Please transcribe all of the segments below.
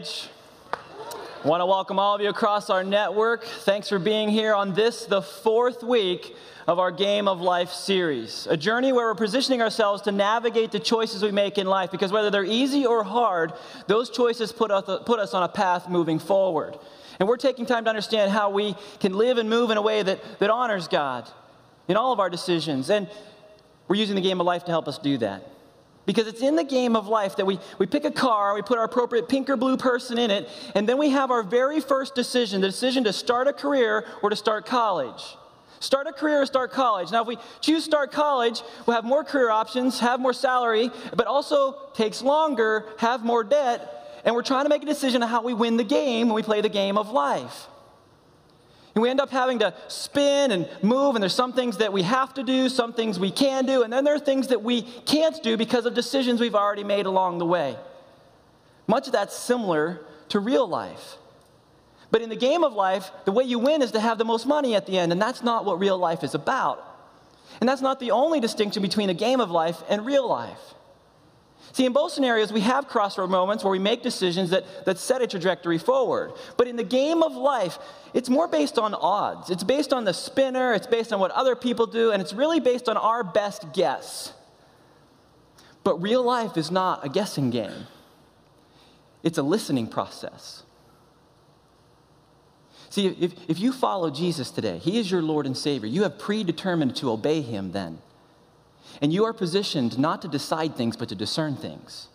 I want to welcome all of you across our network. Thanks for being here on this, the fourth week of our Game of Life series, a journey where we're positioning ourselves to navigate the choices we make in life because whether they're easy or hard, those choices put us, put us on a path moving forward. And we're taking time to understand how we can live and move in a way that, that honors God in all of our decisions. And we're using the game of life to help us do that. Because it's in the game of life that we, we pick a car, we put our appropriate pink or blue person in it, and then we have our very first decision the decision to start a career or to start college. Start a career or start college. Now, if we choose start college, we'll have more career options, have more salary, but also takes longer, have more debt, and we're trying to make a decision on how we win the game when we play the game of life. And we end up having to spin and move, and there's some things that we have to do, some things we can do, and then there are things that we can't do because of decisions we've already made along the way. Much of that's similar to real life. But in the game of life, the way you win is to have the most money at the end, and that's not what real life is about. And that's not the only distinction between a game of life and real life. See, in both scenarios, we have crossroad moments where we make decisions that, that set a trajectory forward. But in the game of life, it's more based on odds. It's based on the spinner, it's based on what other people do, and it's really based on our best guess. But real life is not a guessing game, it's a listening process. See, if, if you follow Jesus today, He is your Lord and Savior, you have predetermined to obey Him then. And you are positioned not to decide things, but to discern things.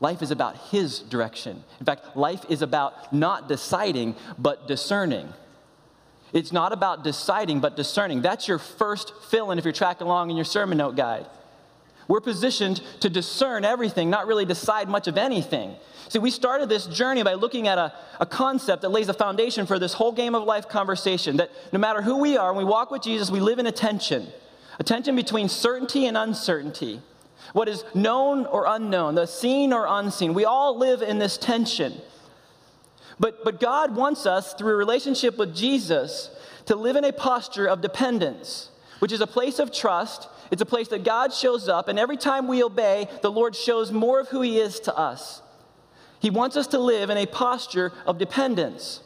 Life is about His direction. In fact, life is about not deciding, but discerning. It's not about deciding, but discerning. That's your first fill in if you're tracking along in your sermon note guide. We're positioned to discern everything, not really decide much of anything. See, we started this journey by looking at a, a concept that lays a foundation for this whole game of life conversation that no matter who we are, when we walk with Jesus, we live in attention. A tension between certainty and uncertainty, what is known or unknown, the seen or unseen. We all live in this tension. But, but God wants us, through a relationship with Jesus, to live in a posture of dependence, which is a place of trust. It's a place that God shows up, and every time we obey, the Lord shows more of who He is to us. He wants us to live in a posture of dependence.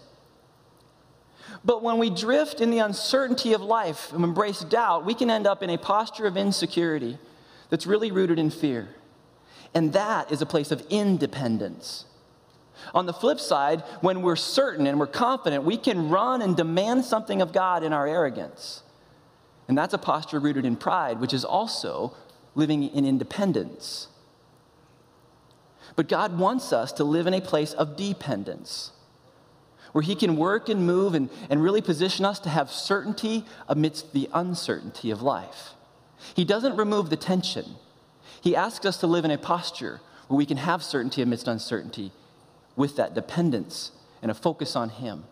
But when we drift in the uncertainty of life and embrace doubt, we can end up in a posture of insecurity that's really rooted in fear. And that is a place of independence. On the flip side, when we're certain and we're confident, we can run and demand something of God in our arrogance. And that's a posture rooted in pride, which is also living in independence. But God wants us to live in a place of dependence where He can work and move and, and really position us to have certainty amidst the uncertainty of life. He doesn't remove the tension, He asks us to live in a posture where we can have certainty amidst uncertainty with that dependence and a focus on Him.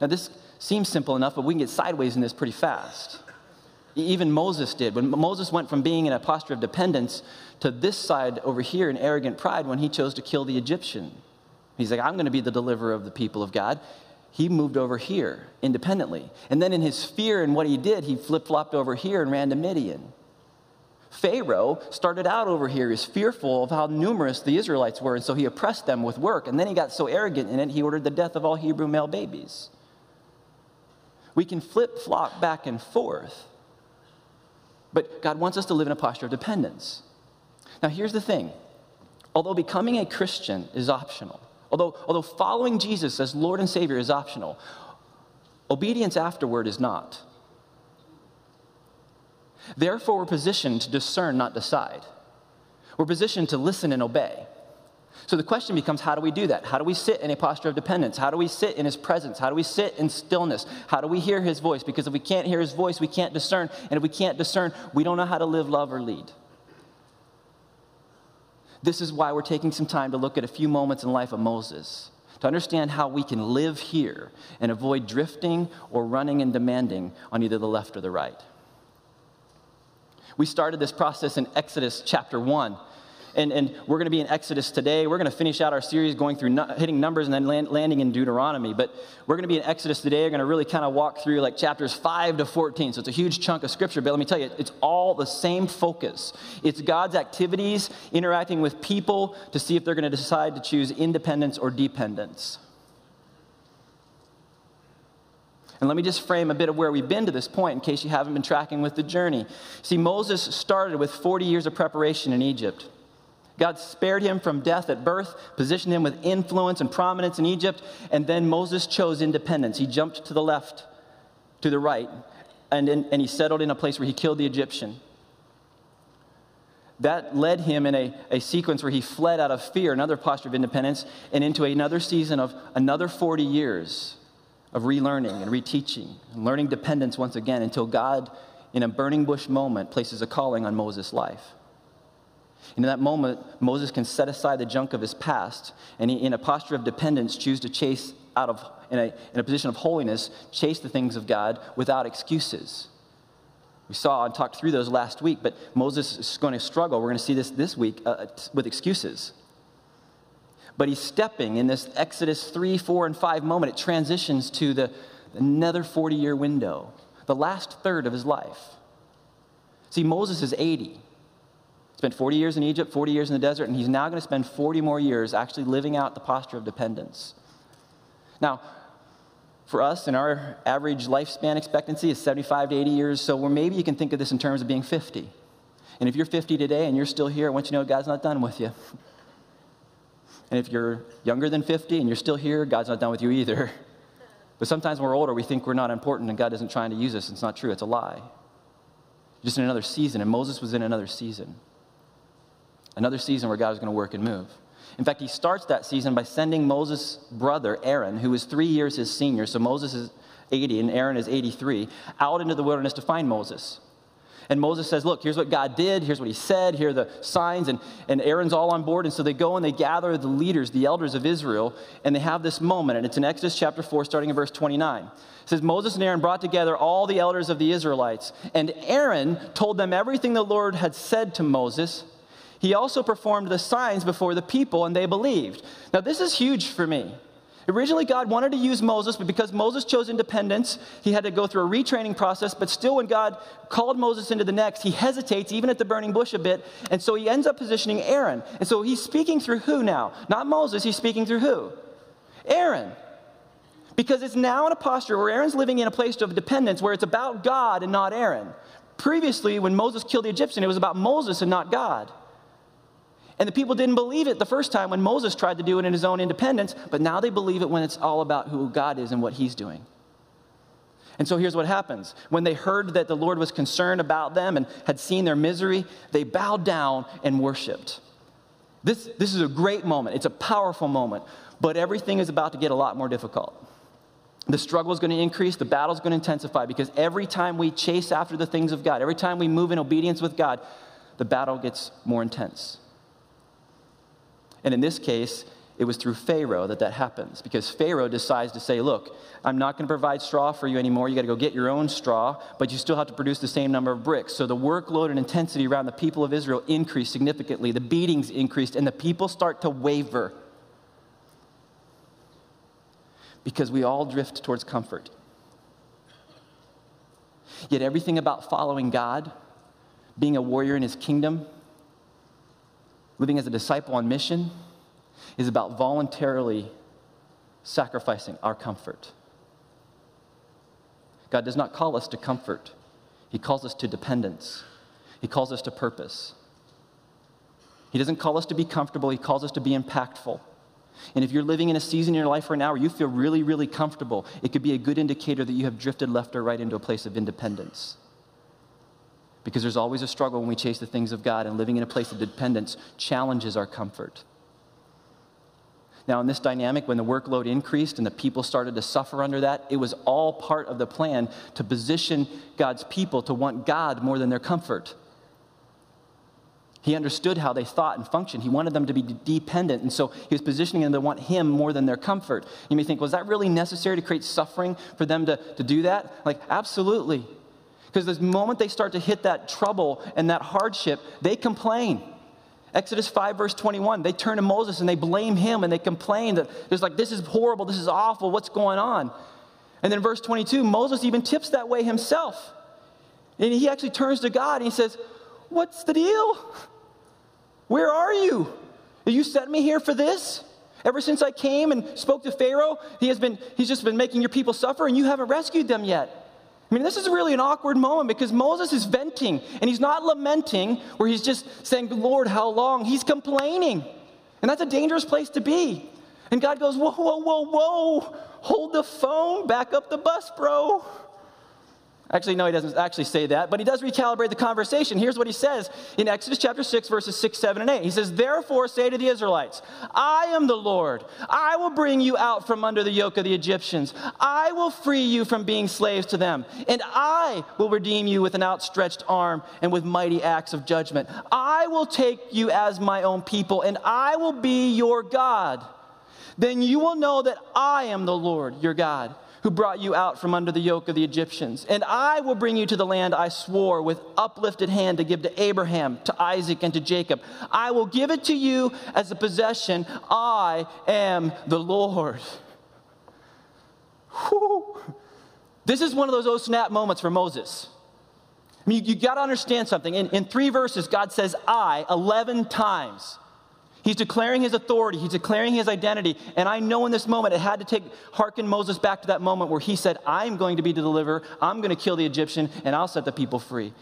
Now, this seems simple enough, but we can get sideways in this pretty fast. Even Moses did. When Moses went from being in a posture of dependence to this side over here in arrogant pride when he chose to kill the Egyptian. He's like, I'm going to be the deliverer of the people of God. He moved over here independently. And then in his fear and what he did, he flip flopped over here and ran to Midian. Pharaoh started out over here. He was fearful of how numerous the Israelites were, and so he oppressed them with work. And then he got so arrogant in it, he ordered the death of all Hebrew male babies. We can flip flop back and forth. But God wants us to live in a posture of dependence. Now, here's the thing although becoming a Christian is optional, Although, although following Jesus as Lord and Savior is optional, obedience afterward is not. Therefore, we're positioned to discern, not decide. We're positioned to listen and obey. So the question becomes how do we do that? How do we sit in a posture of dependence? How do we sit in his presence? How do we sit in stillness? How do we hear his voice? Because if we can't hear his voice, we can't discern. And if we can't discern, we don't know how to live, love, or lead. This is why we're taking some time to look at a few moments in the life of Moses to understand how we can live here and avoid drifting or running and demanding on either the left or the right. We started this process in Exodus chapter 1. And, and we're going to be in Exodus today. We're going to finish out our series going through hitting numbers and then land, landing in Deuteronomy. But we're going to be in Exodus today. We're going to really kind of walk through like chapters 5 to 14. So it's a huge chunk of scripture. But let me tell you, it's all the same focus. It's God's activities interacting with people to see if they're going to decide to choose independence or dependence. And let me just frame a bit of where we've been to this point in case you haven't been tracking with the journey. See, Moses started with 40 years of preparation in Egypt. God spared him from death at birth, positioned him with influence and prominence in Egypt, and then Moses chose independence. He jumped to the left, to the right, and, in, and he settled in a place where he killed the Egyptian. That led him in a, a sequence where he fled out of fear, another posture of independence, and into another season of another 40 years of relearning and reteaching and learning dependence once again until God, in a burning bush moment, places a calling on Moses' life. And in that moment, Moses can set aside the junk of his past and he, in a posture of dependence, choose to chase out of, in a, in a position of holiness, chase the things of God without excuses. We saw and talked through those last week, but Moses is going to struggle. We're going to see this this week uh, with excuses. But he's stepping in this Exodus 3, 4, and 5 moment. It transitions to the, another 40 year window, the last third of his life. See, Moses is 80. Spent 40 years in Egypt, 40 years in the desert, and he's now going to spend 40 more years actually living out the posture of dependence. Now, for us, in our average lifespan expectancy is 75 to 80 years, so maybe you can think of this in terms of being 50. And if you're 50 today and you're still here, I want you to know God's not done with you. And if you're younger than 50 and you're still here, God's not done with you either. But sometimes when we're older, we think we're not important and God isn't trying to use us. It's not true, it's a lie. Just in another season, and Moses was in another season. Another season where God is going to work and move. In fact, he starts that season by sending Moses' brother, Aaron, who is three years his senior, so Moses is 80 and Aaron is 83, out into the wilderness to find Moses. And Moses says, Look, here's what God did. Here's what he said. Here are the signs. And, and Aaron's all on board. And so they go and they gather the leaders, the elders of Israel, and they have this moment. And it's in Exodus chapter 4, starting in verse 29. It says, Moses and Aaron brought together all the elders of the Israelites. And Aaron told them everything the Lord had said to Moses. He also performed the signs before the people, and they believed. Now, this is huge for me. Originally, God wanted to use Moses, but because Moses chose independence, he had to go through a retraining process. But still, when God called Moses into the next, he hesitates, even at the burning bush, a bit. And so he ends up positioning Aaron. And so he's speaking through who now? Not Moses, he's speaking through who? Aaron. Because it's now in a posture where Aaron's living in a place of dependence where it's about God and not Aaron. Previously, when Moses killed the Egyptian, it was about Moses and not God. And the people didn't believe it the first time when Moses tried to do it in his own independence, but now they believe it when it's all about who God is and what he's doing. And so here's what happens. When they heard that the Lord was concerned about them and had seen their misery, they bowed down and worshiped. This, this is a great moment. It's a powerful moment, but everything is about to get a lot more difficult. The struggle is going to increase, the battle is going to intensify because every time we chase after the things of God, every time we move in obedience with God, the battle gets more intense. And in this case, it was through Pharaoh that that happens because Pharaoh decides to say, Look, I'm not going to provide straw for you anymore. You got to go get your own straw, but you still have to produce the same number of bricks. So the workload and intensity around the people of Israel increased significantly. The beatings increased, and the people start to waver because we all drift towards comfort. Yet everything about following God, being a warrior in his kingdom, living as a disciple on mission is about voluntarily sacrificing our comfort. God does not call us to comfort, He calls us to dependence, He calls us to purpose. He doesn't call us to be comfortable, He calls us to be impactful. And if you're living in a season in your life right now where you feel really, really comfortable, it could be a good indicator that you have drifted left or right into a place of independence. Because there's always a struggle when we chase the things of God, and living in a place of dependence challenges our comfort. Now, in this dynamic, when the workload increased and the people started to suffer under that, it was all part of the plan to position God's people to want God more than their comfort. He understood how they thought and functioned. He wanted them to be dependent, and so he was positioning them to want him more than their comfort. You may think, was that really necessary to create suffering for them to, to do that? Like, absolutely. Because the moment they start to hit that trouble and that hardship, they complain. Exodus 5, verse 21, they turn to Moses and they blame him and they complain that there's like, this is horrible, this is awful, what's going on? And then verse 22, Moses even tips that way himself. And he actually turns to God and he says, What's the deal? Where are you? You sent me here for this? Ever since I came and spoke to Pharaoh, he has been, he's just been making your people suffer and you haven't rescued them yet. I mean, this is really an awkward moment because Moses is venting and he's not lamenting where he's just saying, Lord, how long? He's complaining. And that's a dangerous place to be. And God goes, Whoa, whoa, whoa, whoa. Hold the phone, back up the bus, bro. Actually, no, he doesn't actually say that, but he does recalibrate the conversation. Here's what he says in Exodus chapter 6, verses 6, 7, and 8. He says, Therefore say to the Israelites, I am the Lord. I will bring you out from under the yoke of the Egyptians. I will free you from being slaves to them, and I will redeem you with an outstretched arm and with mighty acts of judgment. I will take you as my own people, and I will be your God. Then you will know that I am the Lord your God who brought you out from under the yoke of the Egyptians. And I will bring you to the land I swore with uplifted hand to give to Abraham, to Isaac, and to Jacob. I will give it to you as a possession. I am the Lord. Whew. This is one of those oh snap moments for Moses. I mean, you, you got to understand something. In, in three verses, God says I 11 times. He's declaring his authority, he's declaring his identity. And I know in this moment it had to take hearken Moses back to that moment where he said, I'm going to be the deliverer, I'm going to kill the Egyptian, and I'll set the people free.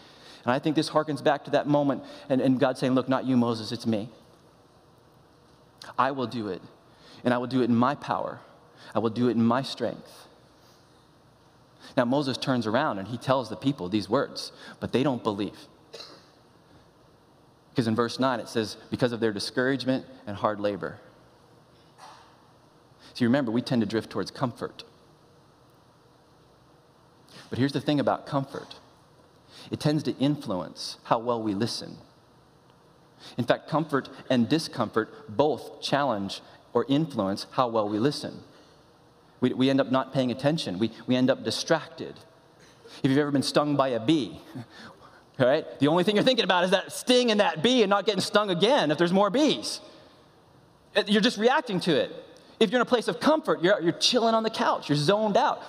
And I think this harkens back to that moment and, and God saying, Look, not you, Moses, it's me. I will do it. And I will do it in my power. I will do it in my strength. Now, Moses turns around and he tells the people these words, but they don't believe. Because in verse 9 it says, because of their discouragement and hard labor. So remember, we tend to drift towards comfort. But here's the thing about comfort it tends to influence how well we listen. In fact, comfort and discomfort both challenge or influence how well we listen. We, we end up not paying attention, we, we end up distracted. If you've ever been stung by a bee, right? The only thing you're thinking about is that sting and that bee and not getting stung again if there's more bees. Uh, you're just reacting to it. If you're in a place of comfort, you're, you're chilling on the couch, you're zoned out.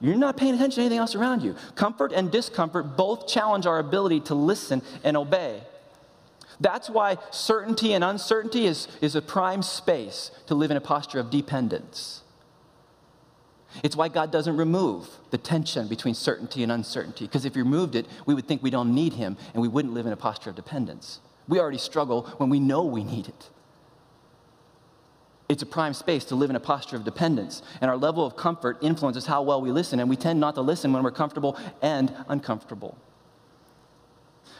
You're not paying attention to anything else around you. Comfort and discomfort both challenge our ability to listen and obey. That's why certainty and uncertainty is, is a prime space to live in a posture of dependence. It's why God doesn't remove the tension between certainty and uncertainty, because if He removed it, we would think we don't need Him and we wouldn't live in a posture of dependence. We already struggle when we know we need it. It's a prime space to live in a posture of dependence, and our level of comfort influences how well we listen, and we tend not to listen when we're comfortable and uncomfortable.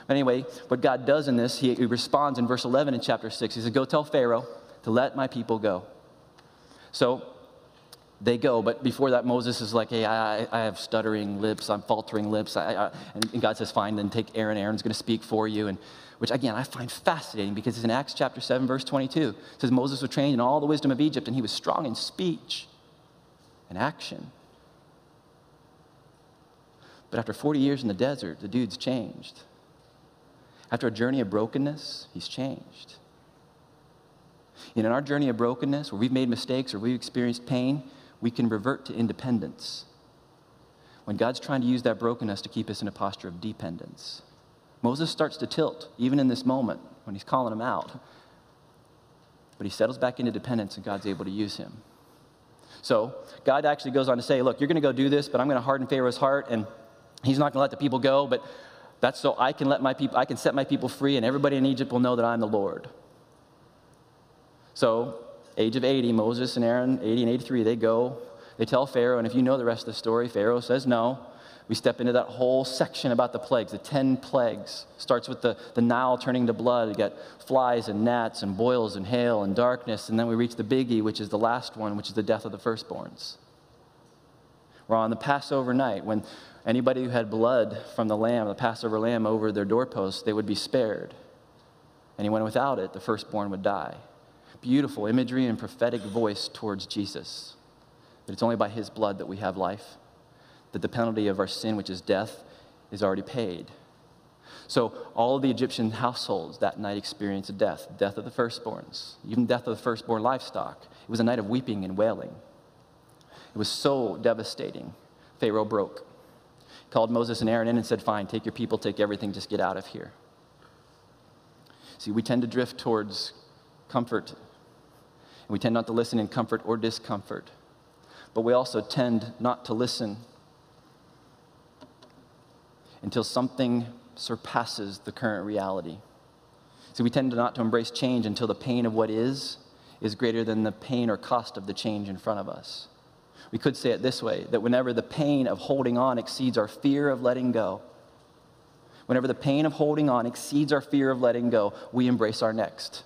But anyway, what God does in this, He, he responds in verse 11 in chapter 6. He says, Go tell Pharaoh to let my people go. So they go. But before that, Moses is like, hey, I, I have stuttering lips, I'm faltering lips. I, I, and God says, fine, then take Aaron. Aaron's going to speak for you. And which again, I find fascinating because it's in Acts chapter 7, verse 22. It says, Moses was trained in all the wisdom of Egypt, and he was strong in speech and action. But after 40 years in the desert, the dude's changed. After a journey of brokenness, he's changed. And in our journey of brokenness, where we've made mistakes or we've experienced pain, we can revert to independence when God's trying to use that brokenness to keep us in a posture of dependence. Moses starts to tilt, even in this moment when he's calling him out. But he settles back into dependence, and God's able to use him. So, God actually goes on to say, Look, you're going to go do this, but I'm going to harden Pharaoh's heart, and he's not going to let the people go, but that's so I can let my people, I can set my people free, and everybody in Egypt will know that I'm the Lord. So, age of 80, Moses and Aaron, 80 and 83, they go, they tell Pharaoh, and if you know the rest of the story, Pharaoh says no. We step into that whole section about the plagues, the 10 plagues. Starts with the, the Nile turning to blood. You get flies and gnats and boils and hail and darkness. And then we reach the biggie, which is the last one, which is the death of the firstborns. We're on the Passover night when anybody who had blood from the lamb, the Passover lamb, over their doorpost, they would be spared. Anyone without it, the firstborn would die beautiful imagery and prophetic voice towards Jesus. That it's only by his blood that we have life, that the penalty of our sin, which is death, is already paid. So all the Egyptian households that night experienced death, death of the firstborns, even death of the firstborn livestock. It was a night of weeping and wailing. It was so devastating. Pharaoh broke. He called Moses and Aaron in and said, Fine, take your people, take everything, just get out of here. See, we tend to drift towards comfort, we tend not to listen in comfort or discomfort. But we also tend not to listen until something surpasses the current reality. So we tend to not to embrace change until the pain of what is is greater than the pain or cost of the change in front of us. We could say it this way that whenever the pain of holding on exceeds our fear of letting go, whenever the pain of holding on exceeds our fear of letting go, we embrace our next.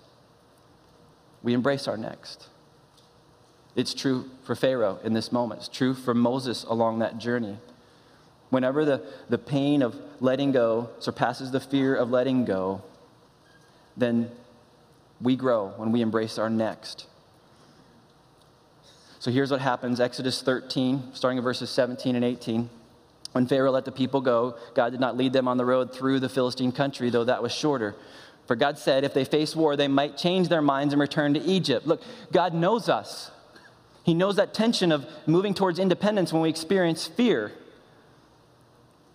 We embrace our next. It's true for Pharaoh in this moment. It's true for Moses along that journey. Whenever the, the pain of letting go surpasses the fear of letting go, then we grow when we embrace our next. So here's what happens Exodus 13, starting in verses 17 and 18. When Pharaoh let the people go, God did not lead them on the road through the Philistine country, though that was shorter. For God said, if they face war, they might change their minds and return to Egypt. Look, God knows us. He knows that tension of moving towards independence when we experience fear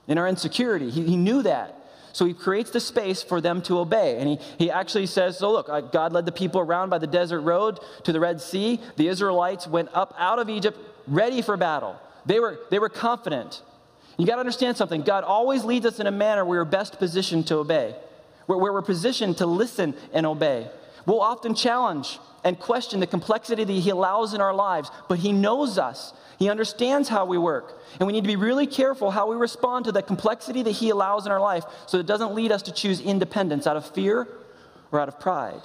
in our insecurity. He, he knew that. So he creates the space for them to obey. And he, he actually says, So look, uh, God led the people around by the desert road to the Red Sea. The Israelites went up out of Egypt ready for battle. They were, they were confident. You got to understand something. God always leads us in a manner we're best positioned to obey, where we're positioned to listen and obey. We'll often challenge and question the complexity that He allows in our lives, but He knows us. He understands how we work. And we need to be really careful how we respond to the complexity that He allows in our life so it doesn't lead us to choose independence out of fear or out of pride.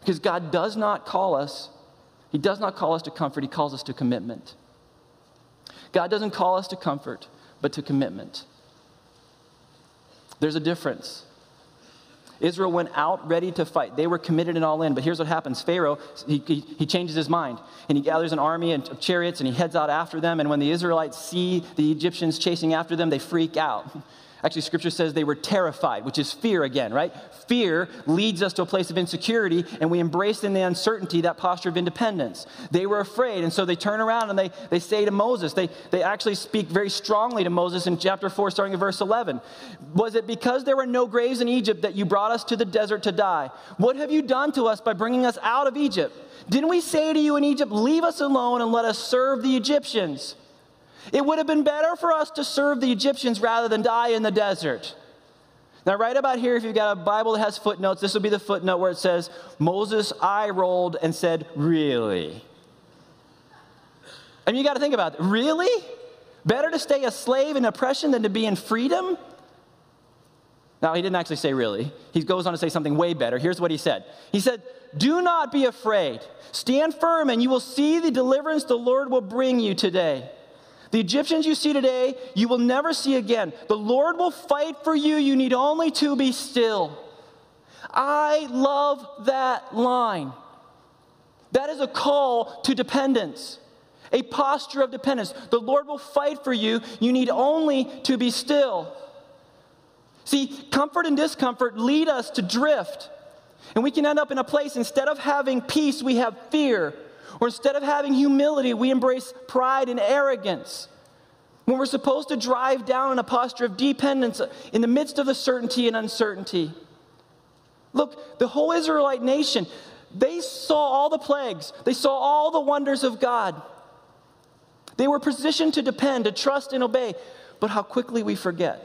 Because God does not call us, He does not call us to comfort, He calls us to commitment. God doesn't call us to comfort, but to commitment. There's a difference. Israel went out ready to fight. They were committed and all in. But here's what happens Pharaoh, he, he, he, changes his mind and he gathers an army of chariots and he heads out after them. And when the Israelites see the Egyptians chasing after them, they freak out. Actually, scripture says they were terrified, which is fear again, right? Fear leads us to a place of insecurity, and we embrace in the uncertainty that posture of independence. They were afraid, and so they turn around and they, they say to Moses, they, they actually speak very strongly to Moses in chapter 4, starting at verse 11. Was it because there were no graves in Egypt that you brought us to the desert to die? What have you done to us by bringing us out of Egypt? Didn't we say to you in Egypt, Leave us alone and let us serve the Egyptians? It would have been better for us to serve the Egyptians rather than die in the desert. Now, right about here, if you've got a Bible that has footnotes, this will be the footnote where it says, Moses eye rolled and said, Really? Mean, you got to think about it. Really? Better to stay a slave in oppression than to be in freedom? Now, he didn't actually say really. He goes on to say something way better. Here's what he said He said, Do not be afraid. Stand firm, and you will see the deliverance the Lord will bring you today. The Egyptians you see today, you will never see again. The Lord will fight for you. You need only to be still. I love that line. That is a call to dependence, a posture of dependence. The Lord will fight for you. You need only to be still. See, comfort and discomfort lead us to drift. And we can end up in a place, instead of having peace, we have fear. Or instead of having humility, we embrace pride and arrogance. When we're supposed to drive down in a posture of dependence in the midst of the certainty and uncertainty. Look, the whole Israelite nation, they saw all the plagues, they saw all the wonders of God. They were positioned to depend, to trust, and obey. But how quickly we forget.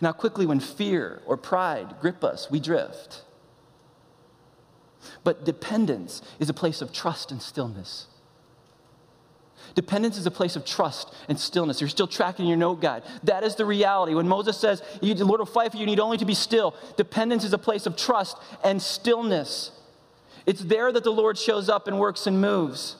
And how quickly, when fear or pride grip us, we drift. But dependence is a place of trust and stillness. Dependence is a place of trust and stillness. You're still tracking your note guide. That is the reality. When Moses says, Lord will fight for you, you need only to be still, dependence is a place of trust and stillness. It's there that the Lord shows up and works and moves.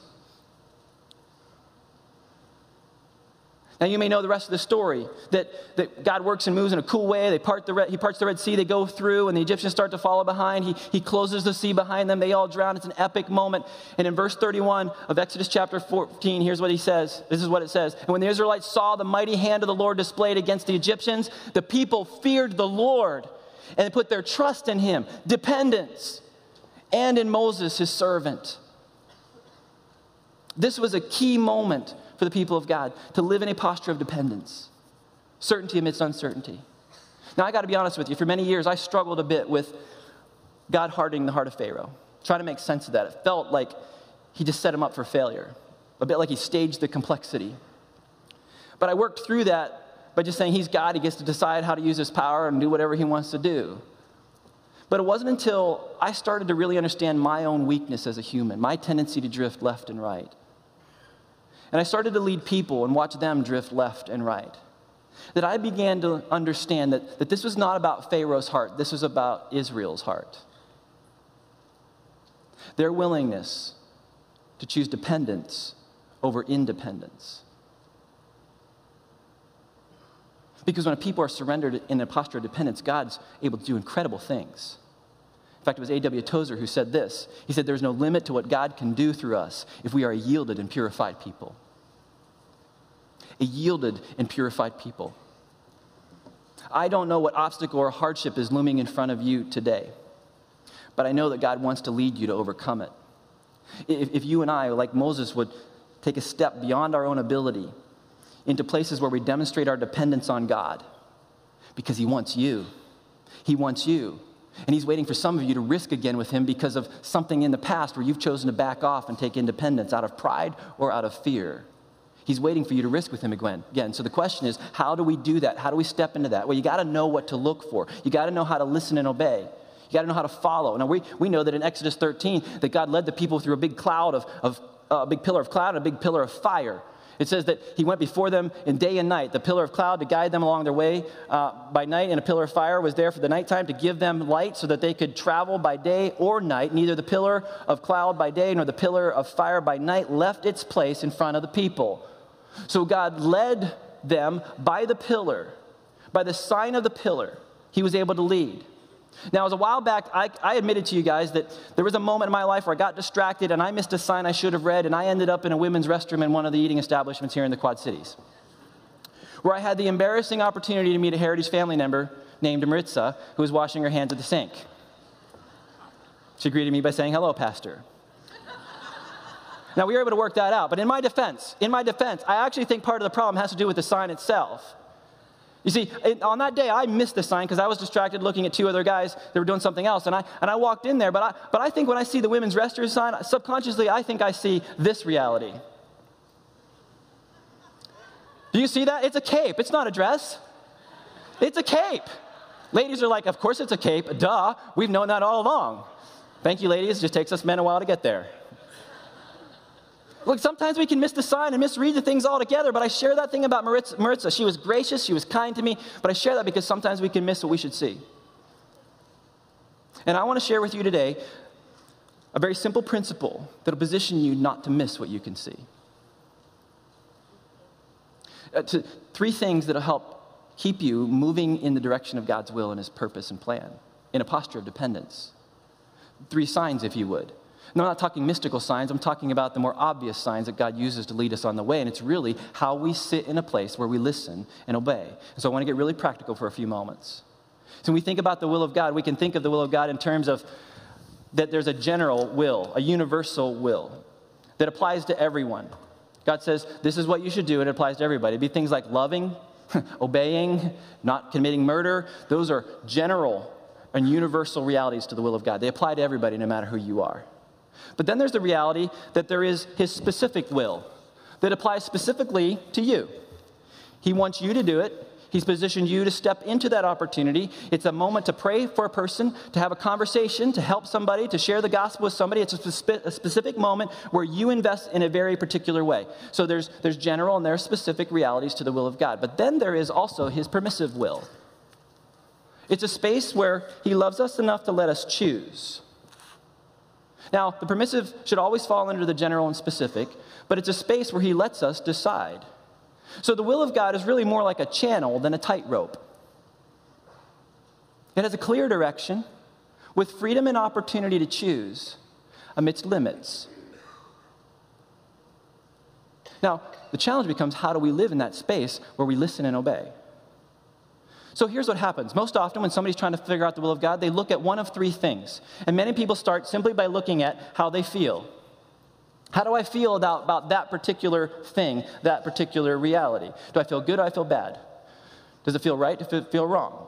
Now, you may know the rest of the story that, that God works and moves in a cool way. They part the Red, he parts the Red Sea, they go through, and the Egyptians start to follow behind. He, he closes the sea behind them, they all drown. It's an epic moment. And in verse 31 of Exodus chapter 14, here's what he says. This is what it says. And when the Israelites saw the mighty hand of the Lord displayed against the Egyptians, the people feared the Lord and put their trust in him, dependence, and in Moses, his servant. This was a key moment for the people of God to live in a posture of dependence, certainty amidst uncertainty. Now, I got to be honest with you, for many years, I struggled a bit with God hardening the heart of Pharaoh, trying to make sense of that. It felt like he just set him up for failure, a bit like he staged the complexity. But I worked through that by just saying he's God, he gets to decide how to use his power and do whatever he wants to do. But it wasn't until I started to really understand my own weakness as a human, my tendency to drift left and right, and I started to lead people and watch them drift left and right. That I began to understand that, that this was not about Pharaoh's heart, this was about Israel's heart. Their willingness to choose dependence over independence. Because when people are surrendered in a posture of dependence, God's able to do incredible things. In fact, it was A.W. Tozer who said this. He said, There's no limit to what God can do through us if we are a yielded and purified people a yielded and purified people. I don't know what obstacle or hardship is looming in front of you today, but I know that God wants to lead you to overcome it. If, if you and I, like Moses, would take a step beyond our own ability into places where we demonstrate our dependence on God, because He wants you. He wants you. And He's waiting for some of you to risk again with Him because of something in the past where you've chosen to back off and take independence out of pride or out of fear. He's waiting for you to risk with him again. So the question is, how do we do that? How do we step into that? Well, you got to know what to look for. You got to know how to listen and obey. You got to know how to follow. Now, we, we know that in Exodus 13, that God led the people through a big cloud of, of uh, a big pillar of cloud and a big pillar of fire. It says that he went before them in day and night. The pillar of cloud to guide them along their way uh, by night, and a pillar of fire was there for the nighttime to give them light so that they could travel by day or night. Neither the pillar of cloud by day nor the pillar of fire by night left its place in front of the people. So God led them by the pillar, by the sign of the pillar, he was able to lead. Now, it was a while back, I, I, admitted to you guys that there was a moment in my life where I got distracted and I missed a sign I should have read, and I ended up in a women's restroom in one of the eating establishments here in the Quad Cities, where I had the embarrassing opportunity to meet a Heritage family member named Maritza, who was washing her hands at the sink. She greeted me by saying, Hello, Pastor. Now, we were able to work that out. But in my defense, in my defense, I actually think part of the problem has to do with the sign itself. You see, on that day, I missed the sign because I was distracted looking at two other guys that were doing something else. And I, and I walked in there, but I, but I think when I see the women's restroom sign, subconsciously, I think I see this reality. Do you see that? It's a cape, it's not a dress. It's a cape. Ladies are like, of course it's a cape. Duh. We've known that all along. Thank you, ladies. It just takes us men a while to get there. Look, sometimes we can miss the sign and misread the things altogether, but I share that thing about Maritza. She was gracious, she was kind to me, but I share that because sometimes we can miss what we should see. And I want to share with you today a very simple principle that'll position you not to miss what you can see. Uh, to, three things that'll help keep you moving in the direction of God's will and His purpose and plan in a posture of dependence. Three signs, if you would. No, I'm not talking mystical signs. I'm talking about the more obvious signs that God uses to lead us on the way. And it's really how we sit in a place where we listen and obey. And so I want to get really practical for a few moments. So when we think about the will of God, we can think of the will of God in terms of that there's a general will, a universal will that applies to everyone. God says, this is what you should do, and it applies to everybody. It'd be things like loving, obeying, not committing murder. Those are general and universal realities to the will of God. They apply to everybody, no matter who you are. But then there's the reality that there is his specific will that applies specifically to you. He wants you to do it. He's positioned you to step into that opportunity. It's a moment to pray for a person, to have a conversation, to help somebody, to share the gospel with somebody. It's a, spe- a specific moment where you invest in a very particular way. So there's, there's general and there are specific realities to the will of God. But then there is also his permissive will. It's a space where he loves us enough to let us choose. Now, the permissive should always fall under the general and specific, but it's a space where he lets us decide. So the will of God is really more like a channel than a tightrope. It has a clear direction with freedom and opportunity to choose amidst limits. Now, the challenge becomes how do we live in that space where we listen and obey? So here's what happens. Most often, when somebody's trying to figure out the will of God, they look at one of three things. And many people start simply by looking at how they feel. How do I feel about, about that particular thing, that particular reality? Do I feel good? Do I feel bad? Does it feel right? Does it feel wrong?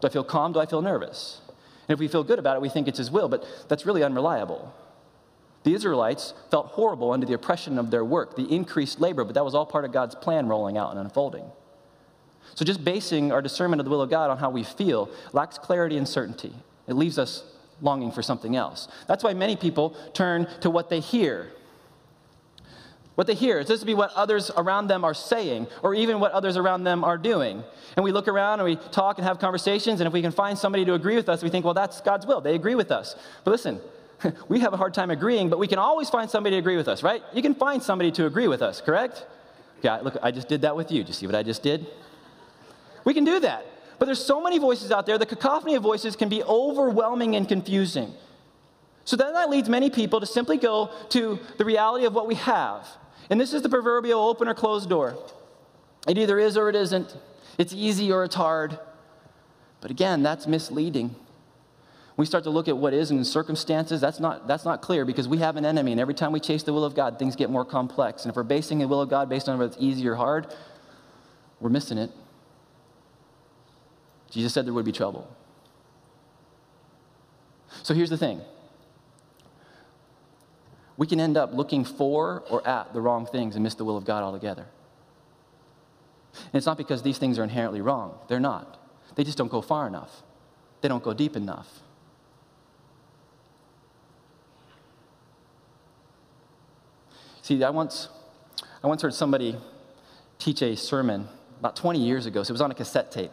Do I feel calm? Do I feel nervous? And if we feel good about it, we think it's His will, but that's really unreliable. The Israelites felt horrible under the oppression of their work, the increased labor, but that was all part of God's plan rolling out and unfolding. So just basing our discernment of the will of God on how we feel lacks clarity and certainty. It leaves us longing for something else. That's why many people turn to what they hear. What they hear is this to be what others around them are saying, or even what others around them are doing. And we look around and we talk and have conversations, and if we can find somebody to agree with us, we think, well, that's God's will. They agree with us. But listen, we have a hard time agreeing, but we can always find somebody to agree with us, right? You can find somebody to agree with us, correct? Yeah, look, I just did that with you. Did you see what I just did? We can do that. But there's so many voices out there, the cacophony of voices can be overwhelming and confusing. So then that leads many people to simply go to the reality of what we have. And this is the proverbial open or closed door. It either is or it isn't. It's easy or it's hard. But again, that's misleading. We start to look at what is in circumstances, that's not, that's not clear because we have an enemy, and every time we chase the will of God, things get more complex. And if we're basing the will of God based on whether it's easy or hard, we're missing it. Jesus said there would be trouble. So here's the thing we can end up looking for or at the wrong things and miss the will of God altogether. And it's not because these things are inherently wrong, they're not. They just don't go far enough, they don't go deep enough. See, I once, I once heard somebody teach a sermon about 20 years ago. So it was on a cassette tape.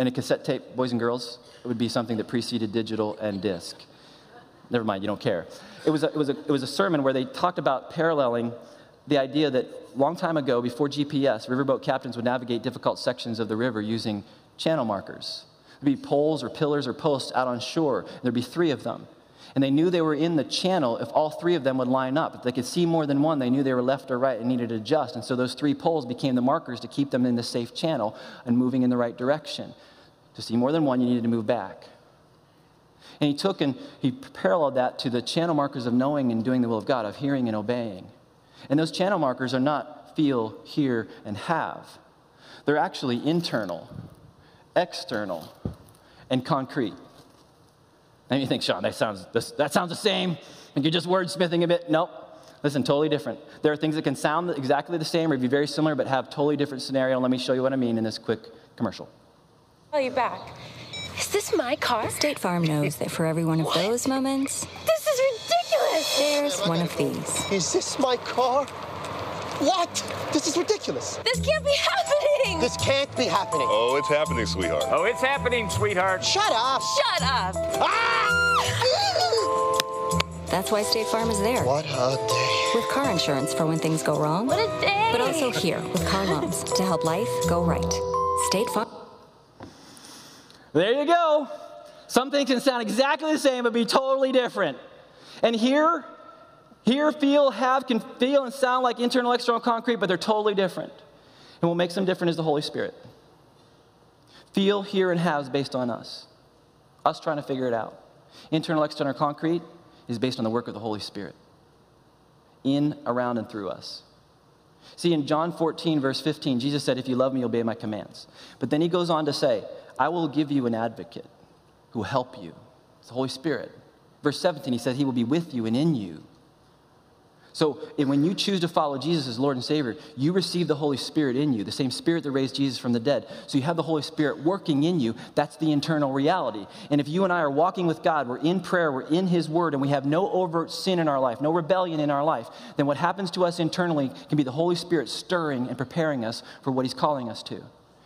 And a cassette tape, boys and girls, it would be something that preceded digital and disc. Never mind, you don't care. It was a, it was a, it was a sermon where they talked about paralleling the idea that long time ago, before GPS, riverboat captains would navigate difficult sections of the river using channel markers. There'd be poles or pillars or posts out on shore. There'd be three of them. And they knew they were in the channel if all three of them would line up. If they could see more than one, they knew they were left or right and needed to adjust. And so those three poles became the markers to keep them in the safe channel and moving in the right direction. To see more than one, you needed to move back. And he took and he paralleled that to the channel markers of knowing and doing the will of God, of hearing and obeying. And those channel markers are not feel, hear, and have. They're actually internal, external, and concrete. And you think, Sean, that sounds, that sounds the same. And you're just wordsmithing a bit. Nope. Listen, totally different. There are things that can sound exactly the same or be very similar, but have totally different scenario. Let me show you what I mean in this quick commercial. Call you back. Is this my car? State Farm knows that for every one of those moments, This is ridiculous! there's one of these. Is this my car? What? This is ridiculous. This can't be happening! This can't be happening. Oh, it's happening, sweetheart. Oh, it's happening, sweetheart. Shut up. Shut up! Ah! That's why State Farm is there. What a day. With car insurance for when things go wrong, What a day! but also here with car loans to help life go right. State Farm. There you go. Some things can sound exactly the same but be totally different. And here, hear, feel, have can feel and sound like internal, external, concrete, but they're totally different. And what makes them different is the Holy Spirit. Feel, hear, and have is based on us. Us trying to figure it out. Internal, external, concrete is based on the work of the Holy Spirit. In, around, and through us. See, in John 14, verse 15, Jesus said, If you love me, obey my commands. But then he goes on to say, I will give you an advocate who will help you. It's the Holy Spirit. Verse 17, he says, He will be with you and in you. So when you choose to follow Jesus as Lord and Savior, you receive the Holy Spirit in you, the same Spirit that raised Jesus from the dead. So you have the Holy Spirit working in you. That's the internal reality. And if you and I are walking with God, we're in prayer, we're in His Word, and we have no overt sin in our life, no rebellion in our life, then what happens to us internally can be the Holy Spirit stirring and preparing us for what He's calling us to.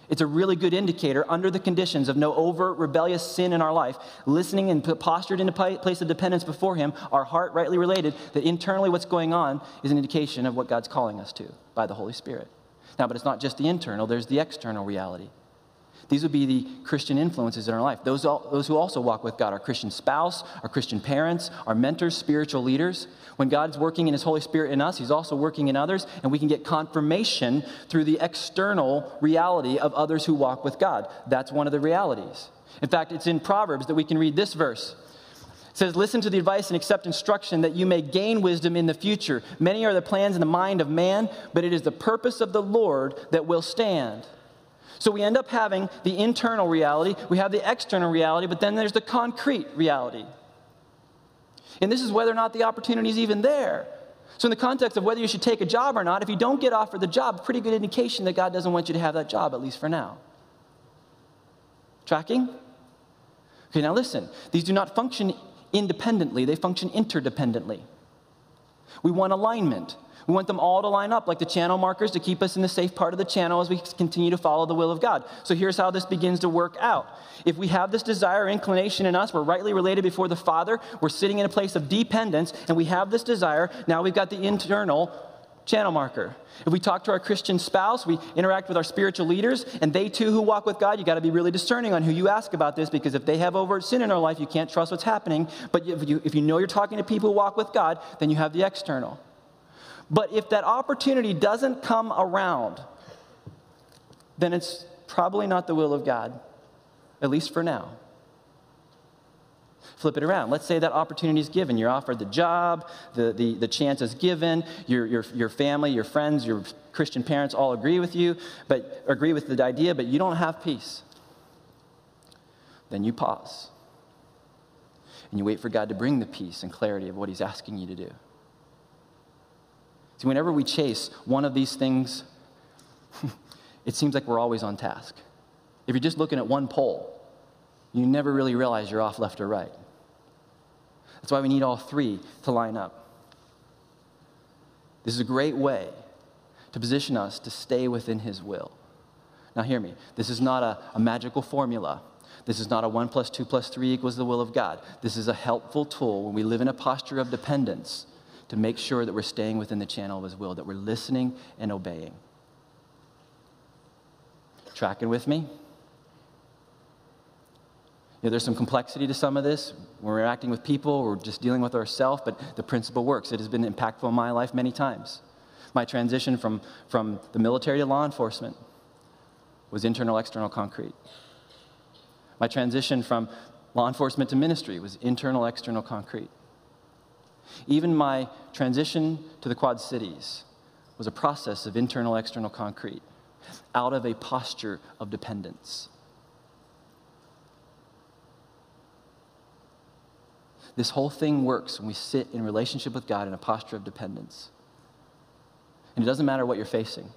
It's a really good indicator under the conditions of no overt rebellious sin in our life, listening and postured in a place of dependence before Him, our heart rightly related, that internally what's going on is an indication of what God's calling us to by the Holy Spirit. Now, but it's not just the internal, there's the external reality. These would be the Christian influences in our life. Those, those who also walk with God, our Christian spouse, our Christian parents, our mentors, spiritual leaders. When God's working in His Holy Spirit in us, He's also working in others, and we can get confirmation through the external reality of others who walk with God. That's one of the realities. In fact, it's in Proverbs that we can read this verse. It says, Listen to the advice and accept instruction that you may gain wisdom in the future. Many are the plans in the mind of man, but it is the purpose of the Lord that will stand. So we end up having the internal reality, we have the external reality, but then there's the concrete reality. And this is whether or not the opportunity is even there. So, in the context of whether you should take a job or not, if you don't get offered the job, pretty good indication that God doesn't want you to have that job, at least for now. Tracking? Okay, now listen. These do not function independently, they function interdependently. We want alignment. We want them all to line up like the channel markers to keep us in the safe part of the channel as we continue to follow the will of God. So here's how this begins to work out. If we have this desire or inclination in us, we're rightly related before the Father, we're sitting in a place of dependence, and we have this desire, now we've got the internal channel marker. If we talk to our Christian spouse, we interact with our spiritual leaders, and they too who walk with God, you got to be really discerning on who you ask about this because if they have overt sin in their life, you can't trust what's happening. But if you, if you know you're talking to people who walk with God, then you have the external. But if that opportunity doesn't come around, then it's probably not the will of God, at least for now. Flip it around. Let's say that opportunity is given. You're offered the job, the, the, the chance is given, your, your, your family, your friends, your Christian parents all agree with you, but agree with the idea, but you don't have peace. Then you pause. And you wait for God to bring the peace and clarity of what He's asking you to do. See, whenever we chase one of these things, it seems like we're always on task. If you're just looking at one pole, you never really realize you're off left or right. That's why we need all three to line up. This is a great way to position us to stay within His will. Now, hear me. This is not a, a magical formula. This is not a 1 plus 2 plus 3 equals the will of God. This is a helpful tool when we live in a posture of dependence to make sure that we're staying within the channel of His will, that we're listening and obeying. Tracking with me? You know, there's some complexity to some of this. When we're interacting with people, we're just dealing with ourselves, but the principle works. It has been impactful in my life many times. My transition from, from the military to law enforcement was internal, external, concrete. My transition from law enforcement to ministry was internal, external, concrete. Even my transition to the Quad Cities was a process of internal, external, concrete, out of a posture of dependence. This whole thing works when we sit in relationship with God in a posture of dependence. And it doesn't matter what you're facing.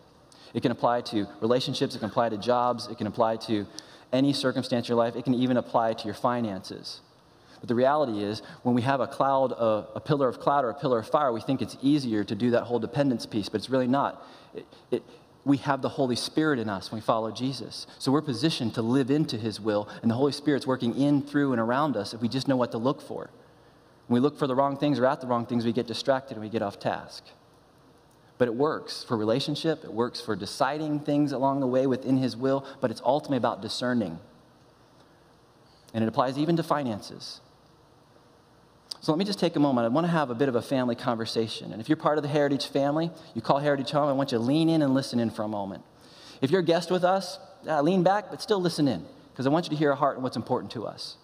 It can apply to relationships, it can apply to jobs, it can apply to any circumstance in your life, it can even apply to your finances. But the reality is, when we have a cloud, a, a, pillar of cloud or a pillar of fire, we think it's easier to do that whole dependence piece, but it's really not. It, it, we have the Holy Spirit in us when we follow Jesus. So we're positioned to live into His will, and the Holy Spirit's working in, through, and around us if we just know what to look for. When we look for the wrong things or at the wrong things, we get distracted and we get off task. But it works for relationship, it works for deciding things along the way within His will, but it's ultimately about discerning. And it applies even to finances. So let me just take a moment. I want to have a bit of a family conversation. And if you're part of the Heritage family, you call Heritage home, I want you to lean in and listen in for a moment. If you're a guest with us, uh, lean back, but still listen in, because I want you to hear our heart and what's important to us.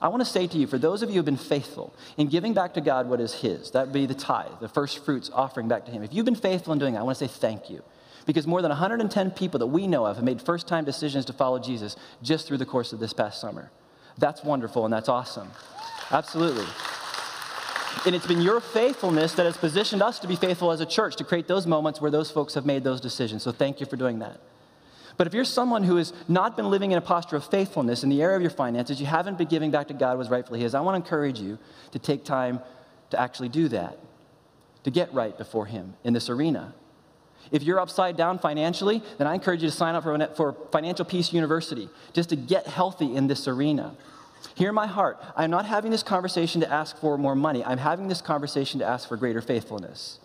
I want to say to you, for those of you who have been faithful in giving back to God what is His, that would be the tithe, the first fruits offering back to Him. If you've been faithful in doing that, I want to say thank you. Because more than 110 people that we know of have made first time decisions to follow Jesus just through the course of this past summer. That's wonderful and that's awesome. Absolutely. And it's been your faithfulness that has positioned us to be faithful as a church to create those moments where those folks have made those decisions. So thank you for doing that. But if you're someone who has not been living in a posture of faithfulness in the area of your finances, you haven't been giving back to God was rightfully His, I want to encourage you to take time to actually do that, to get right before Him in this arena. If you're upside down financially, then I encourage you to sign up for, for Financial Peace University just to get healthy in this arena. Hear my heart. I'm not having this conversation to ask for more money. I'm having this conversation to ask for greater faithfulness.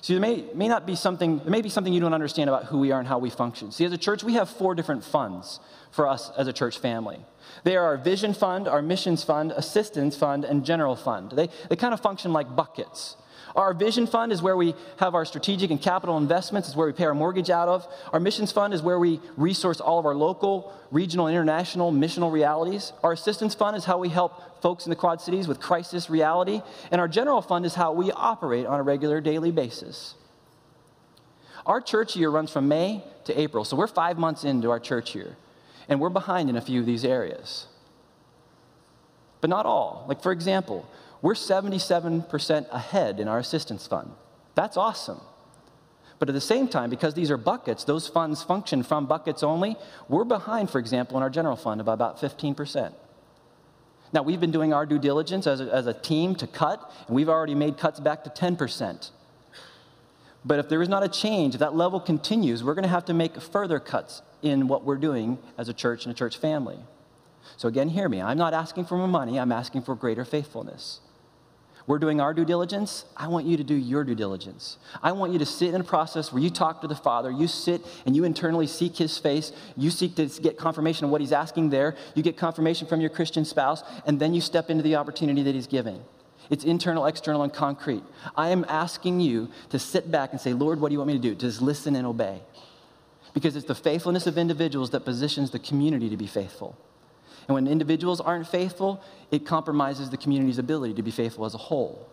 See, there may, may not be something, there may be something you don't understand about who we are and how we function. See, as a church, we have four different funds for us as a church family. They are our vision fund, our missions fund, assistance fund, and general fund. They, they kind of function like buckets. Our vision fund is where we have our strategic and capital investments, is where we pay our mortgage out of. Our missions fund is where we resource all of our local, regional, international missional realities. Our assistance fund is how we help folks in the Quad Cities with crisis reality. And our general fund is how we operate on a regular daily basis. Our church year runs from May to April, so we're five months into our church year, and we're behind in a few of these areas. But not all. Like, for example, we're 77% ahead in our assistance fund. That's awesome. But at the same time, because these are buckets, those funds function from buckets only, we're behind, for example, in our general fund by about 15%. Now, we've been doing our due diligence as a, as a team to cut, and we've already made cuts back to 10%. But if there is not a change, if that level continues, we're going to have to make further cuts in what we're doing as a church and a church family. So, again, hear me. I'm not asking for more money, I'm asking for greater faithfulness. We're doing our due diligence. I want you to do your due diligence. I want you to sit in a process where you talk to the Father, you sit and you internally seek His face. You seek to get confirmation of what He's asking there. You get confirmation from your Christian spouse, and then you step into the opportunity that He's giving. It's internal, external, and concrete. I am asking you to sit back and say, Lord, what do you want me to do? Just listen and obey. Because it's the faithfulness of individuals that positions the community to be faithful. And when individuals aren't faithful, it compromises the community's ability to be faithful as a whole.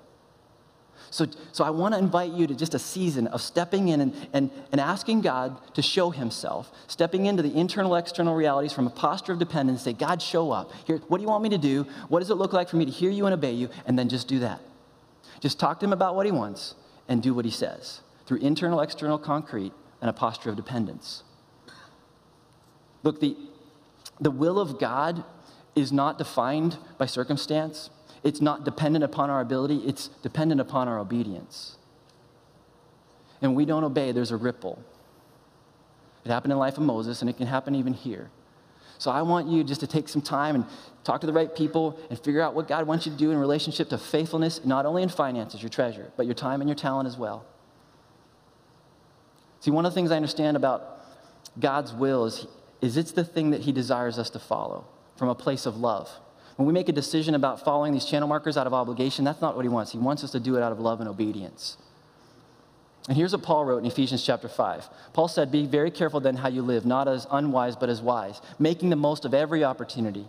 So, so I want to invite you to just a season of stepping in and, and, and asking God to show himself, stepping into the internal, external realities from a posture of dependence, say, God, show up. Here, what do you want me to do? What does it look like for me to hear you and obey you? And then just do that. Just talk to him about what he wants and do what he says through internal, external, concrete, and a posture of dependence. Look, the, the will of God is not defined by circumstance. It's not dependent upon our ability, it's dependent upon our obedience. And we don't obey, there's a ripple. It happened in the life of Moses, and it can happen even here. So I want you just to take some time and talk to the right people and figure out what God wants you to do in relationship to faithfulness, not only in finances, your treasure, but your time and your talent as well. See, one of the things I understand about God's will is is it's the thing that he desires us to follow from a place of love. When we make a decision about following these channel markers out of obligation, that's not what he wants. He wants us to do it out of love and obedience. And here's what Paul wrote in Ephesians chapter 5. Paul said, Be very careful then how you live, not as unwise, but as wise, making the most of every opportunity,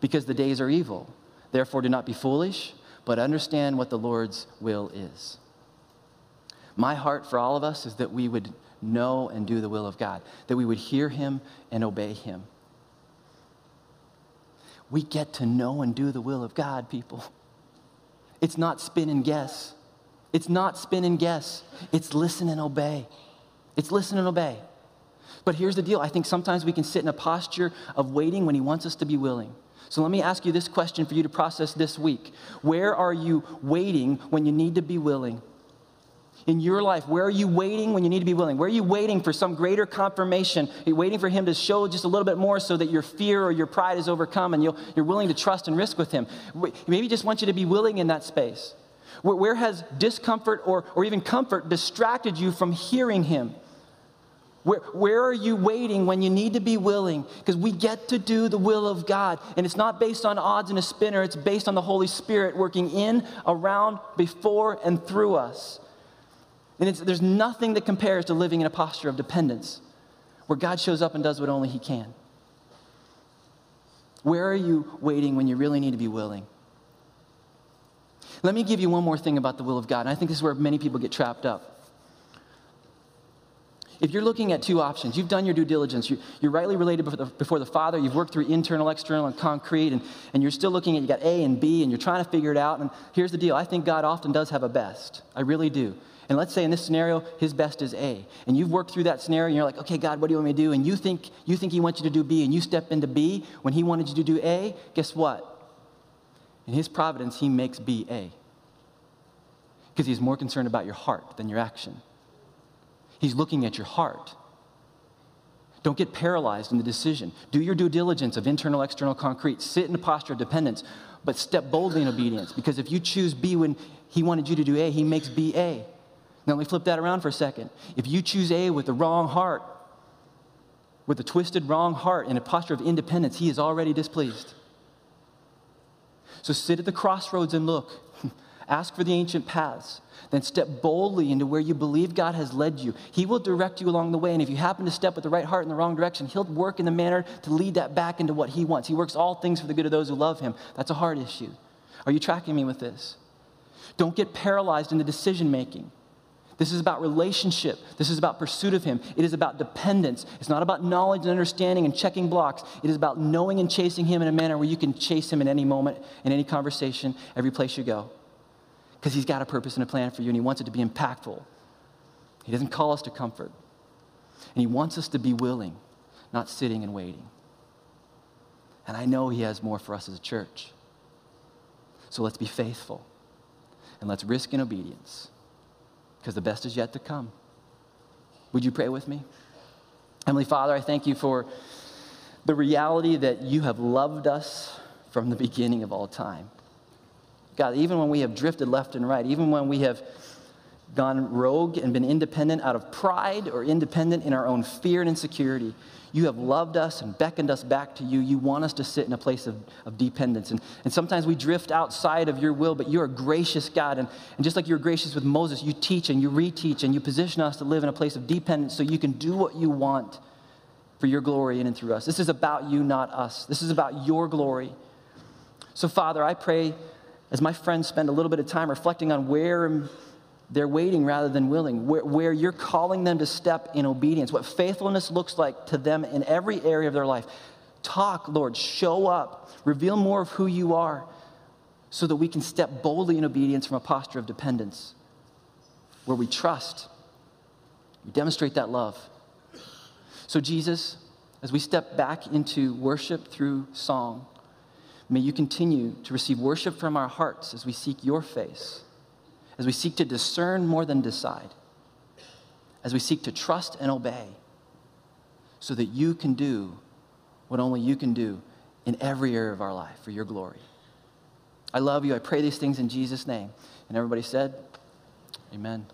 because the days are evil. Therefore, do not be foolish, but understand what the Lord's will is. My heart for all of us is that we would know and do the will of God, that we would hear Him and obey Him. We get to know and do the will of God, people. It's not spin and guess. It's not spin and guess. It's listen and obey. It's listen and obey. But here's the deal I think sometimes we can sit in a posture of waiting when He wants us to be willing. So let me ask you this question for you to process this week Where are you waiting when you need to be willing? In your life? Where are you waiting when you need to be willing? Where are you waiting for some greater confirmation? Are you waiting for Him to show just a little bit more so that your fear or your pride is overcome and you are willing to trust and risk with Him? Maybe just wants you to be willing in that space. Where, where has discomfort or, or even comfort distracted you from hearing Him? Where, where are you waiting when you need to be willing? Because we get to do the will of God. And it's not based on odds and a spinner, it's based on the Holy Spirit working in, around, before, and through us. And there's nothing that compares to living in a posture of dependence where God shows up and does what only He can. Where are you waiting when you really need to be willing? Let me give you one more thing about the will of God. And I think this is where many people get trapped up. If you're looking at two options, you've done your due diligence, you, are rightly related before the, before the, Father, you've worked through internal, external, and concrete, and, and you're still looking at, you got A and B, and you're trying to figure it out. And here's the deal I think God often does have a best. I really do. And let's say in this scenario, his best is A. And you've worked through that scenario and you're like, okay, God, what do you want me to do? And you think, you think he wants you to do B and you step into B when he wanted you to do A, guess what? In his providence, he makes B A. Because he's more concerned about your heart than your action. He's looking at your heart. Don't get paralyzed in the decision. Do your due diligence of internal, external, concrete. Sit in a posture of dependence, but step boldly in obedience. Because if you choose B when he wanted you to do A, he makes B A. Now, let me flip that around for a second. If you choose A with the wrong heart, with a twisted, wrong heart, and a posture of independence, he is already displeased. So sit at the crossroads and look. Ask for the ancient paths. Then step boldly into where you believe God has led you. He will direct you along the way. And if you happen to step with the right heart in the wrong direction, He'll work in the manner to lead that back into what He wants. He works all things for the good of those who love Him. That's a hard issue. Are you tracking me with this? Don't get paralyzed in the decision making. This is about relationship. This is about pursuit of Him. It is about dependence. It's not about knowledge and understanding and checking blocks. It is about knowing and chasing Him in a manner where you can chase Him in any moment, in any conversation, every place you go. Because He's got a purpose and a plan for you, and He wants it to be impactful. He doesn't call us to comfort. And He wants us to be willing, not sitting and waiting. And I know He has more for us as a church. So let's be faithful and let's risk in obedience because the best is yet to come. Would you pray with me? Heavenly Father, I thank you for the reality that you have loved us from the beginning of all time. God, even when we have drifted left and right, even when we have gone rogue and been independent out of pride or independent in our own fear and insecurity, you have loved us and beckoned us back to you. You want us to sit in a place of, of dependence. And, and sometimes we drift outside of your will, but you're a gracious God. And, and just like you're gracious with Moses, you teach and you reteach and you position us to live in a place of dependence so you can do what you want for your glory in and through us. This is about you, not us. This is about your glory. So, Father, I pray as my friends spend a little bit of time reflecting on where they're waiting rather than willing, where, where, you're calling them to step in obedience, what faithfulness looks like to them in every area of their life. Talk, Lord, show up, reveal more of who you are so that we can step boldly in obedience from a posture of dependence where we trust, we demonstrate that love. So, Jesus, as we step back into worship through song, may you continue to receive worship from our hearts as we seek your face as we seek to discern more than decide, as we seek to trust and obey, so that you can do what only you can do in every area of our life for your glory. I love you. I pray these things in Jesus' name. And everybody said, Amen.